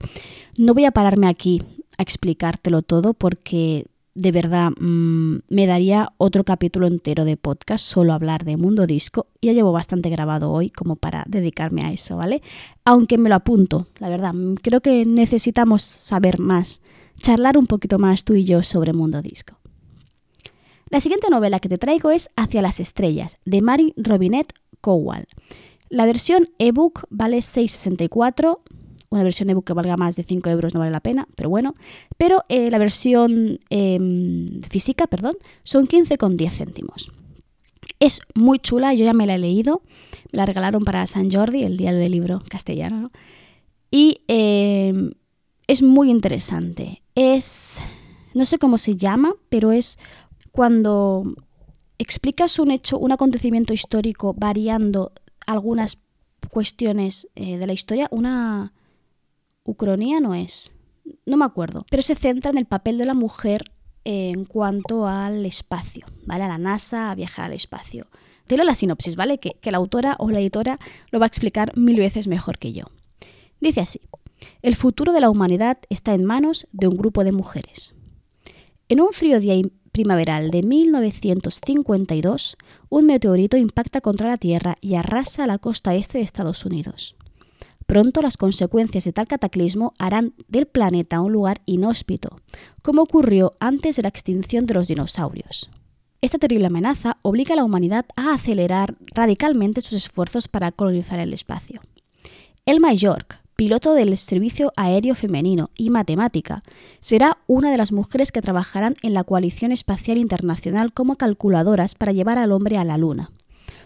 No voy a pararme aquí a explicártelo todo porque de verdad mm, me daría otro capítulo entero de podcast solo hablar de Mundo Disco. Ya llevo bastante grabado hoy como para dedicarme a eso, ¿vale? Aunque me lo apunto, la verdad. Mm, creo que necesitamos saber más, charlar un poquito más tú y yo sobre Mundo Disco. La siguiente novela que te traigo es Hacia las Estrellas, de Mary Robinette Cowell. La versión ebook vale 6,64 una versión ebook que valga más de 5 euros no vale la pena, pero bueno. Pero eh, la versión em, física, perdón, son 15,10 céntimos. Es muy chula, yo ya me la he leído, me la regalaron para San Jordi, el día del libro castellano, y em, es muy interesante. Es, no sé cómo se llama, pero es cuando explicas un hecho, un acontecimiento histórico variando algunas cuestiones eh, de la historia, una Ucronía no es, no me acuerdo, pero se centra en el papel de la mujer en cuanto al espacio, ¿vale? A la NASA, a viajar al espacio. Te la sinopsis, ¿vale? Que, que la autora o la editora lo va a explicar mil veces mejor que yo. Dice así, el futuro de la humanidad está en manos de un grupo de mujeres. En un frío día primaveral de 1952, un meteorito impacta contra la Tierra y arrasa la costa este de Estados Unidos. Pronto las consecuencias de tal cataclismo harán del planeta un lugar inhóspito, como ocurrió antes de la extinción de los dinosaurios. Esta terrible amenaza obliga a la humanidad a acelerar radicalmente sus esfuerzos para colonizar el espacio. Elma York, piloto del Servicio Aéreo Femenino y matemática, será una de las mujeres que trabajarán en la Coalición Espacial Internacional como calculadoras para llevar al hombre a la Luna.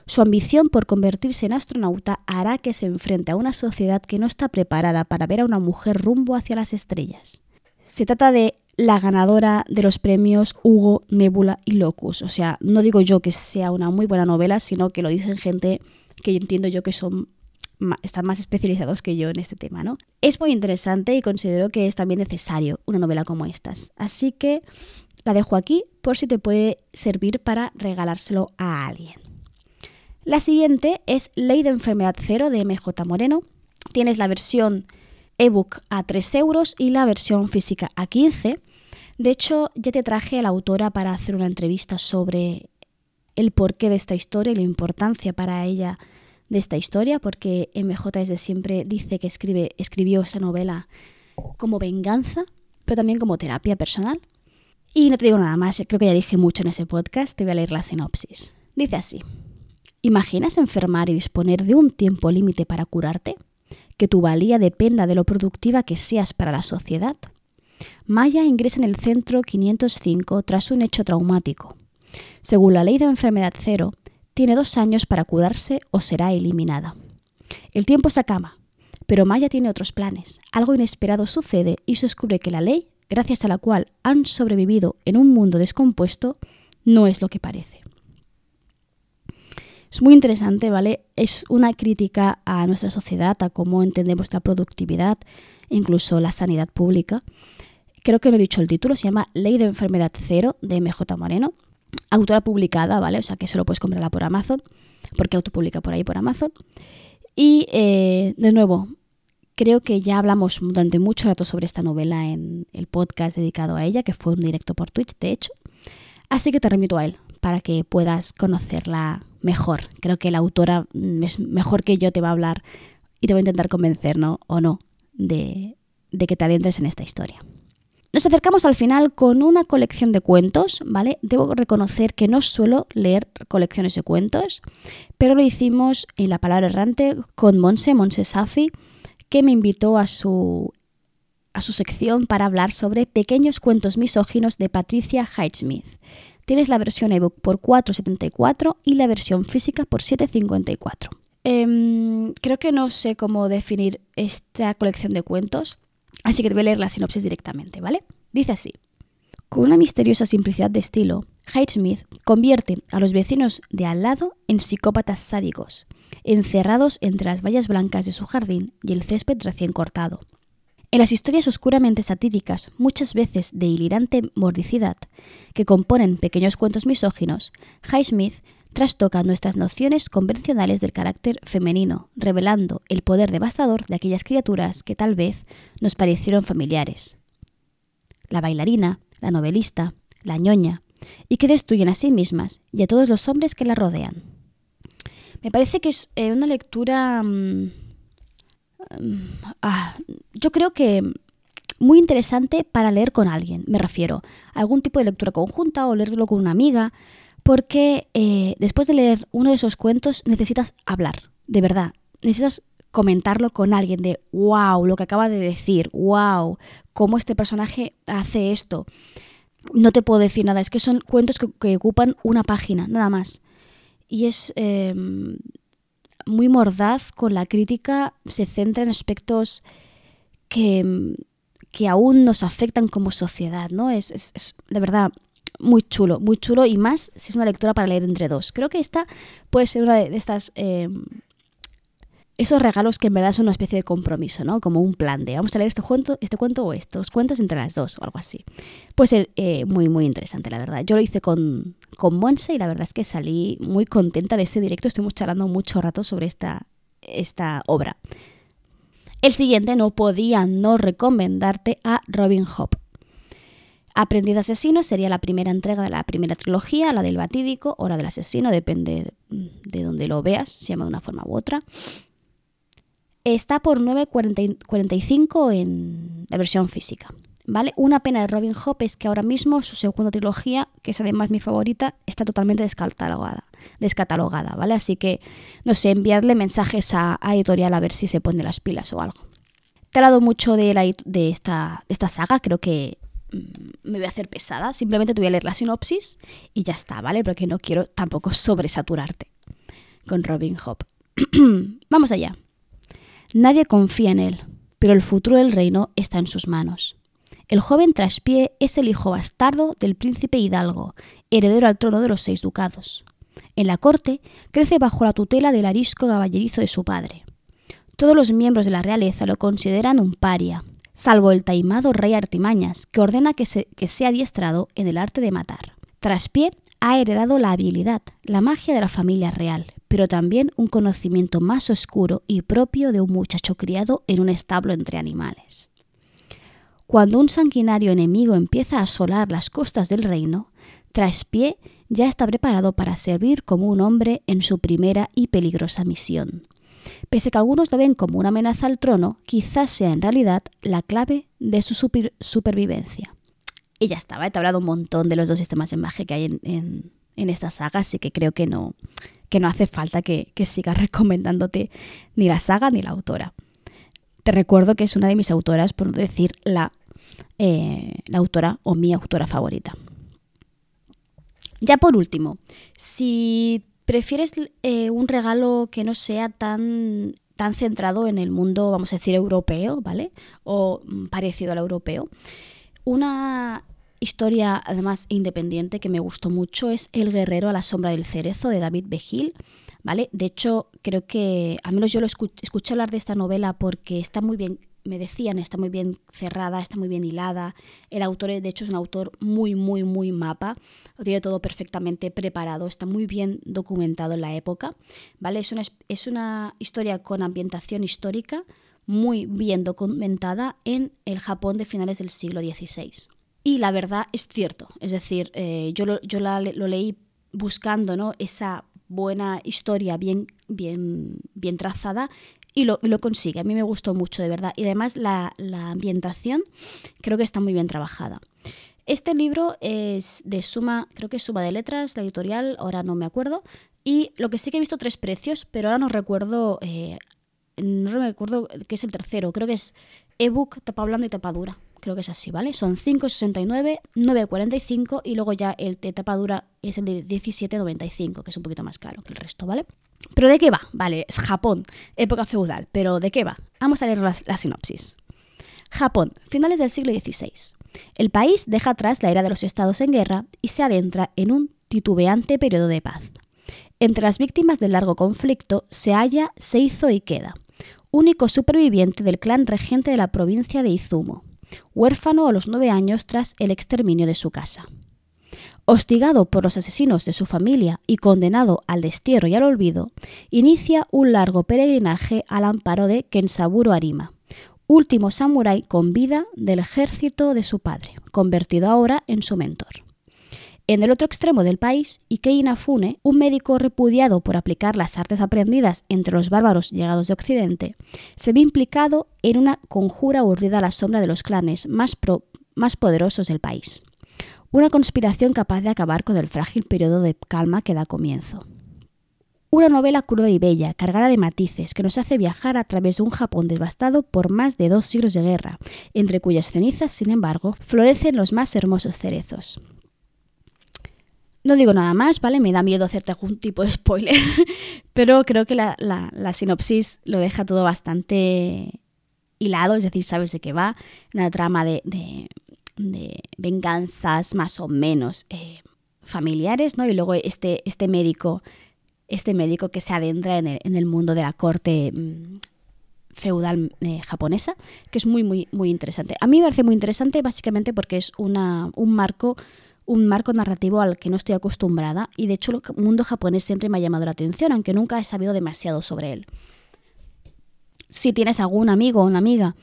Su ambición por convertirse en astronauta hará que se enfrente a una sociedad que no está preparada para ver a una mujer rumbo hacia las estrellas. Se trata de la ganadora de los premios Hugo, Nebula y Locus. O sea, no digo yo que sea una muy buena novela, sino que lo dicen gente que entiendo yo que son están más especializados que yo en este tema, ¿no? Es muy interesante y considero que es también necesario una novela como estas. Así que la dejo aquí por si te puede servir para regalárselo a alguien. La siguiente es Ley de Enfermedad Cero de MJ Moreno. Tienes la versión ebook a 3 euros y la versión física a 15. De hecho, ya te traje a la autora para hacer una entrevista sobre el porqué de esta historia y la importancia para ella de esta historia, porque MJ desde siempre dice que escribe, escribió esa novela como venganza, pero también como terapia personal. Y no te digo nada más, creo que ya dije mucho en ese podcast, te voy a leer la sinopsis. Dice así. ¿Imaginas enfermar y disponer de un tiempo límite para curarte? ¿Que tu valía dependa de lo productiva que seas para la sociedad? Maya ingresa en el centro 505 tras un hecho traumático. Según la ley de enfermedad cero, tiene dos años para curarse o será eliminada. El tiempo se acaba, pero Maya tiene otros planes. Algo inesperado sucede y se descubre que la ley, gracias a la cual han sobrevivido en un mundo descompuesto, no es lo que parece. Es muy interesante, ¿vale? Es una crítica a nuestra sociedad, a cómo entendemos la productividad, incluso la sanidad pública. Creo que no he dicho el título, se llama Ley de Enfermedad Cero de MJ Moreno. Autora publicada, ¿vale? O sea que solo puedes comprarla por Amazon, porque autopublica por ahí por Amazon. Y eh, de nuevo, creo que ya hablamos durante mucho rato sobre esta novela en el podcast dedicado a ella, que fue un directo por Twitch, de hecho. Así que te remito a él para que puedas conocerla mejor. Creo que la autora mm, es mejor que yo te va a hablar y te va a intentar convencer, ¿no? O no, de, de que te adentres en esta historia. Nos acercamos al final con una colección de cuentos, ¿vale? Debo reconocer que no suelo leer colecciones de cuentos, pero lo hicimos en La Palabra Errante con Monse, Monse Safi, que me invitó a su, a su sección para hablar sobre pequeños cuentos misóginos de Patricia Highsmith. Tienes la versión ebook por 4,74 y la versión física por 7,54. Em, creo que no sé cómo definir esta colección de cuentos, así que te voy a leer la sinopsis directamente, ¿vale? Dice así. Con una misteriosa simplicidad de estilo, Hyde Smith convierte a los vecinos de al lado en psicópatas sádicos, encerrados entre las vallas blancas de su jardín y el césped recién cortado. En las historias oscuramente satíricas, muchas veces de hilirante mordicidad, que componen pequeños cuentos misóginos, Smith trastoca nuestras nociones convencionales del carácter femenino, revelando el poder devastador de aquellas criaturas que tal vez nos parecieron familiares. La bailarina, la novelista, la ñoña, y que destruyen a sí mismas y a todos los hombres que la rodean. Me parece que es eh, una lectura... Mm, ah, yo creo que muy interesante para leer con alguien, me refiero algún tipo de lectura conjunta o leerlo con una amiga, porque eh, después de leer uno de esos cuentos necesitas hablar, de verdad, necesitas comentarlo con alguien de wow, lo que acaba de decir, wow, cómo este personaje hace esto. No te puedo decir nada, es que son cuentos que, ocupan una página, nada más. Y es em, muy mordaz con la crítica, se centra en aspectos que, que aún nos afectan como sociedad, ¿no? Es, es, de verdad muy chulo, muy chulo y más si es una lectura para leer entre dos. Creo que esta puede ser una de, estas em, esos regalos que en verdad son una especie de compromiso, ¿no? Como un plan de vamos a leer este cuento, este cuento o estos cuentos entre las dos o algo así. Puede ser eh, muy, muy interesante, la verdad. Yo lo hice con, con Monse y la verdad es que salí muy contenta de ese directo. Estuvimos charlando mucho rato sobre esta, esta obra. El siguiente no podía no recomendarte a Robin Hobb. Aprendiz asesino sería la primera entrega de la primera trilogía, la del batídico o la del asesino, depende de donde lo veas, se llama de una forma u otra. Está por 9.45 en la versión física. ¿Vale? Una pena de Robin Hobb es que ahora mismo su segunda trilogía, que es además mi favorita, está totalmente descatalogada, descatalogada, ¿vale? Así que, no sé, enviarle mensajes a, Editorial a ver si se pone las pilas o algo. Te he hablado mucho de, esta, saga, creo que mm, me voy a hacer pesada, simplemente te voy a leer la sinopsis y ya está, ¿vale? Porque no quiero tampoco sobresaturarte con Robin Hobb. [clears throat] Vamos allá. Nadie confía en él, pero el futuro del reino está en sus manos. El joven Traspié es el hijo bastardo del príncipe Hidalgo, heredero al trono de los seis ducados. En la corte crece bajo la tutela del arisco caballerizo de su padre. Todos los miembros de la realeza lo consideran un paria, salvo el taimado rey Artimañas, que ordena que, que sea adiestrado en el arte de matar. Traspié ha heredado la habilidad, la magia de la familia real, pero también un conocimiento más oscuro y propio de un muchacho criado en un establo entre animales. Cuando un sanguinario enemigo empieza a asolar las costas del reino, Traspié ya está preparado para servir como un hombre en su primera y peligrosa misión. Pese a que algunos lo ven como una amenaza al trono, quizás sea en realidad la clave de su supervivencia. Y ya estaba, he hablado un montón de los dos sistemas de magia que hay en, en esta saga, así que creo que no, que no hace falta que, que siga [laughs] recomendándote ni la saga ni la autora. Te recuerdo que es una de mis autoras, por no decir la, eh, la autora o mi autora favorita. Ya por último, si prefieres eh, un regalo que no sea tan, tan centrado en el mundo, vamos a decir, europeo, ¿vale? O mm, parecido al europeo, una historia además independiente que me gustó mucho es El guerrero a la sombra del cerezo de David Begil, ¿vale? De hecho, creo que a menos yo lo escuché, hablar de esta novela porque está muy bien, me decían, está muy bien cerrada, está muy bien hilada. El autor, de hecho, es un autor muy, muy, muy mapa, tiene todo perfectamente preparado, está muy bien documentado en la época, ¿vale? Es una, es una historia con ambientación histórica muy bien documentada en el Japón de finales del siglo XVI. Y la verdad es cierto, es decir, eh, yo, lo, yo lo leí buscando ¿no? esa buena historia bien, bien, bien trazada y lo, lo, consigue. A mí me gustó mucho, de verdad. Y además la, la, ambientación creo que está muy bien trabajada. Este libro es de Suma, creo que es Suma de Letras, la editorial, ahora no me acuerdo. Y lo que sí que he visto tres precios, pero ahora no recuerdo, eh, no recuerdo qué es el tercero. Creo que es ebook, tapa blanda y tapa dura creo que es así, ¿vale? Son 5,69, 9,45 y luego ya el de tapa dura es el de 17,95, que es un poquito más caro que el resto, ¿vale? ¿Pero de qué va? Vale, es Japón, época feudal, pero ¿de qué va? Vamos a leer la, la sinopsis. Japón, finales del siglo XVI. El país deja atrás la era de los estados en guerra y se adentra en un titubeante periodo de paz. Entre las víctimas del largo conflicto se halla Seizo Ikeda, único superviviente del clan regente de la provincia de Izumo, huérfano a los nueve años tras el exterminio de su casa. Hostigado por los asesinos de su familia y condenado al destierro y al olvido, inicia un largo peregrinaje al amparo de Kensaburo Arima, último samurái con vida del ejército de su padre, convertido ahora en su mentor. En el otro extremo del país, Ikei Inafune, un médico repudiado por aplicar las artes aprendidas entre los bárbaros llegados de Occidente, se ve implicado en una conjura urdida a la sombra de los clanes más, poderosos del país. Una conspiración capaz de acabar con el frágil periodo de calma que da comienzo. Una novela cruda y bella, cargada de matices, que nos hace viajar a través de un Japón devastado por más de dos siglos de guerra, entre cuyas cenizas, sin embargo, florecen los más hermosos cerezos. No digo nada más, ¿vale? Me da miedo hacerte algún tipo de spoiler, [laughs] pero creo que la, sinopsis lo deja todo bastante hilado, es decir, sabes de qué va, una trama de, venganzas más o menos eh, familiares, ¿no? Y luego este, este médico, este médico que se adentra en el, mundo de la corte mm, feudal eh, japonesa, que es muy, muy, muy interesante. A mí me parece muy interesante básicamente porque es una, un marco un marco narrativo al que no estoy acostumbrada y de hecho el mundo japonés siempre me ha llamado la atención, aunque nunca he sabido demasiado sobre él. Si tienes algún amigo o una amiga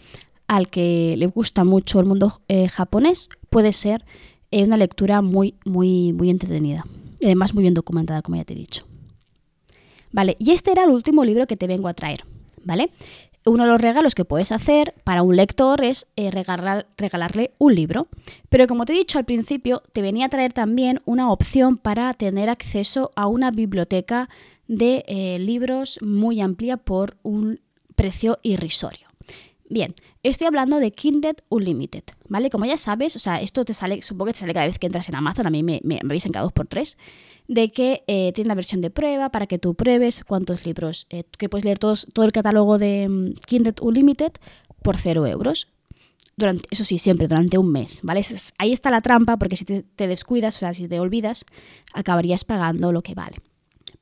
al que le gusta mucho el mundo eh, japonés, puede ser eh, una lectura muy, muy, muy entretenida. Y además muy bien documentada, como ya te he dicho. Vale, y este era el último libro que te vengo a traer, ¿vale? Uno de los regalos que puedes hacer para un lector es eh, regalarle un libro. Pero como te he dicho al principio, te venía a traer también una opción para tener acceso a una biblioteca de eh, libros muy amplia por un precio irrisorio. Bien, estoy hablando de Kindle Unlimited, ¿vale? Como ya sabes, o sea, esto te sale, supongo que te sale cada vez que entras en Amazon, a mí me, me, me cada dos por tres, de que eh, tiene una versión de prueba para que tú pruebes cuántos libros, eh, que puedes leer todos, todo el catálogo de mm, Kindle Unlimited por cero euros. Durante, eso sí, siempre, durante un mes, ¿vale? ahí está la trampa, porque si te, te descuidas, o sea, si te olvidas, acabarías pagando lo que vale.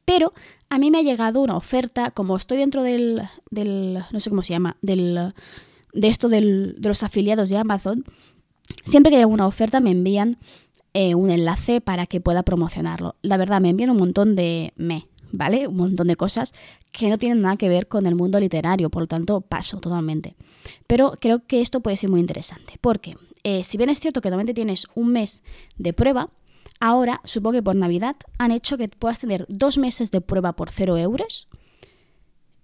Pero a mí me ha llegado una oferta, como estoy dentro del, del no sé cómo se llama, del, de esto del, de los afiliados de Amazon, siempre que hay alguna oferta me envían eh, un enlace para que pueda promocionarlo. La verdad, me envían un montón de me, ¿vale? Un montón de cosas que no tienen nada que ver con el mundo literario, por lo tanto paso totalmente. Pero creo que esto puede ser muy interesante, porque eh, si bien es cierto que normalmente tienes un mes de prueba, Ahora, supongo que por Navidad, han hecho que puedas tener dos meses de prueba por cero euros.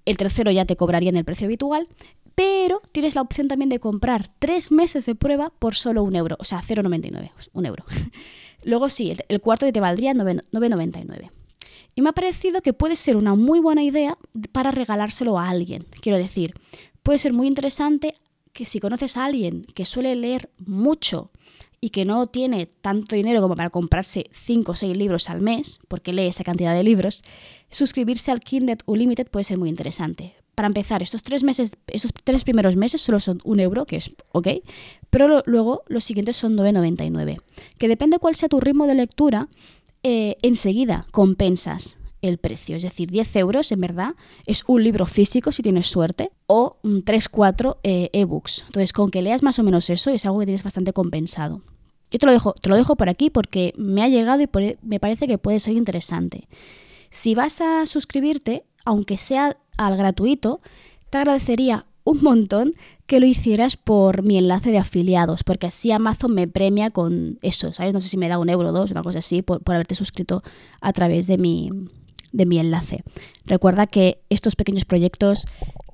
El tercero ya te cobraría en el precio habitual, pero tienes la opción también de comprar tres meses de prueba por solo un euro, o sea, 0,99, un euro. [laughs] Luego sí, el, cuarto te valdría 9,99. Y me ha parecido que puede ser una muy buena idea para regalárselo a alguien. Quiero decir, puede ser muy interesante que si conoces a alguien que suele leer mucho y que no tiene tanto dinero como para comprarse 5 o 6 libros al mes, porque lee esa cantidad de libros, suscribirse al Kindle Unlimited puede ser muy interesante. Para empezar, estos tres meses, esos tres primeros meses solo son un euro, que es ok, pero luego los siguientes son 9,99. Que depende cuál sea tu ritmo de lectura, eh, enseguida compensas el precio. Es decir, 10 euros en verdad es un libro físico si tienes suerte o 3-4 eh, ebooks. Entonces, con que leas más o menos eso es algo que tienes bastante compensado. Yo te lo dejo, te lo dejo por aquí porque me ha llegado y me parece que puede ser interesante. Si vas a suscribirte, aunque sea al gratuito, te agradecería un montón que lo hicieras por mi enlace de afiliados, porque así Amazon me premia con eso, ¿sabes? No sé si me da un euro o dos, una cosa así, por, por haberte suscrito a través de mi, de mi enlace. Recuerda que estos pequeños proyectos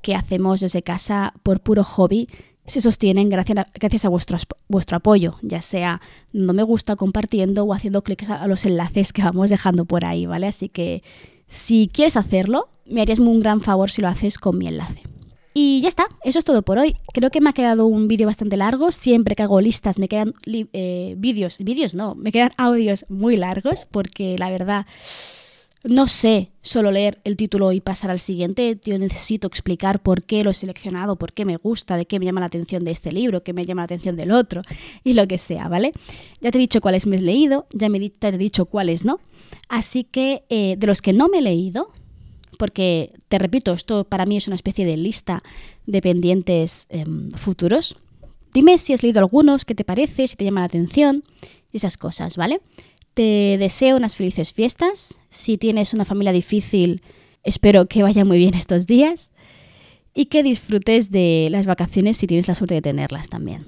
que hacemos desde casa por puro hobby se sostienen gracias a, gracias a vuestro, vuestro apoyo, ya sea no me gusta compartiendo o haciendo clics a los enlaces que vamos dejando por ahí, ¿vale? Así que si quieres hacerlo, me harías un gran favor si lo haces con mi enlace. Y ya está, eso es todo por hoy. Creo que me ha quedado un vídeo bastante largo. Siempre que hago listas me quedan eh, vídeos, vídeos no, me quedan audios muy largos porque la verdad no sé solo leer el título y pasar al siguiente. Yo necesito explicar por qué lo he seleccionado, por qué me gusta, de qué me llama la atención de este libro, qué me llama la atención del otro y lo que sea, ¿vale? Ya te he dicho cuáles me he leído, ya me te he dicho cuáles no. Así que eh, de los que no me he leído, porque te repito, esto para mí es una especie de lista de pendientes em, futuros. Dime si has leído algunos, qué te parece, si te llama la atención, esas cosas, ¿vale? Te deseo unas felices fiestas. Si tienes una familia difícil, espero que vaya muy bien estos días y que disfrutes de las vacaciones si tienes la suerte de tenerlas también.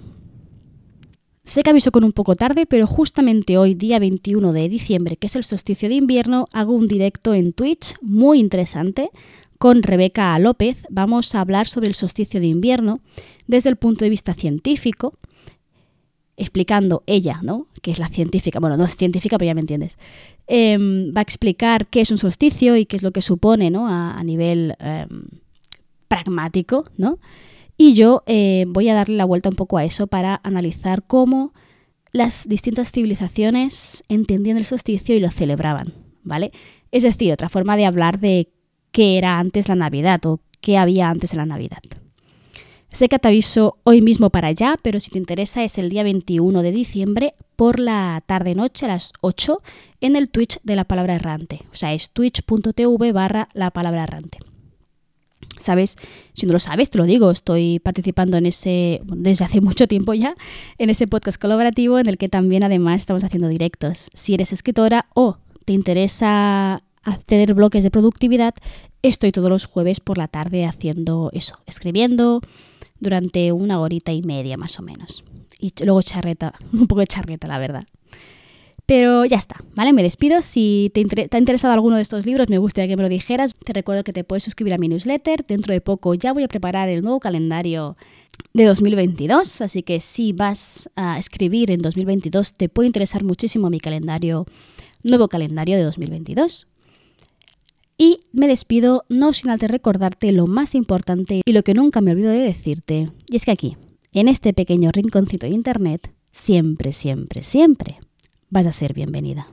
Sé que aviso con un poco tarde, pero justamente hoy, día 21 de diciembre, que es el solsticio de invierno, hago un directo en Twitch muy interesante con Rebeca López. Vamos a hablar sobre el solsticio de invierno desde el punto de vista científico, explicando ella, ¿no? Que es la científica, bueno, no es científica, pero ya me entiendes. Em, va a explicar qué es un solsticio y qué es lo que supone, ¿no? A, nivel em, pragmático, ¿no? Y yo eh, voy a darle la vuelta un poco a eso para analizar cómo las distintas civilizaciones entendían el solsticio y lo celebraban, ¿vale? Es decir, otra forma de hablar de qué era antes la Navidad o qué había antes de la Navidad. Sé que te aviso hoy mismo para allá, pero si te interesa es el día 21 de diciembre por la tarde-noche a las 8 en el Twitch de la palabra errante. O sea, es twitch.tv barra la palabra errante. ¿Sabes? Si no lo sabes, te lo digo, estoy participando en ese, desde hace mucho tiempo ya, en ese podcast colaborativo en el que también además estamos haciendo directos. Si eres escritora o te interesa tener bloques de productividad, estoy todos los jueves por la tarde haciendo eso, escribiendo durante una horita y media más o menos. Y luego charreta, [laughs] un poco de charreta, la verdad. Pero ya está, ¿vale? Me despido. Si te, ha interesado alguno de estos libros, me gustaría que me lo dijeras. Te recuerdo que te puedes suscribir a mi newsletter. Dentro de poco ya voy a preparar el nuevo calendario de 2022, así que si vas a escribir en 2022, te puede interesar muchísimo mi calendario, nuevo calendario de 2022. Y me despido no sin antes recordarte lo más importante y lo que nunca me olvido de decirte, y es que aquí, en este pequeño rinconcito de internet, siempre, siempre, siempre vas a ser bienvenida.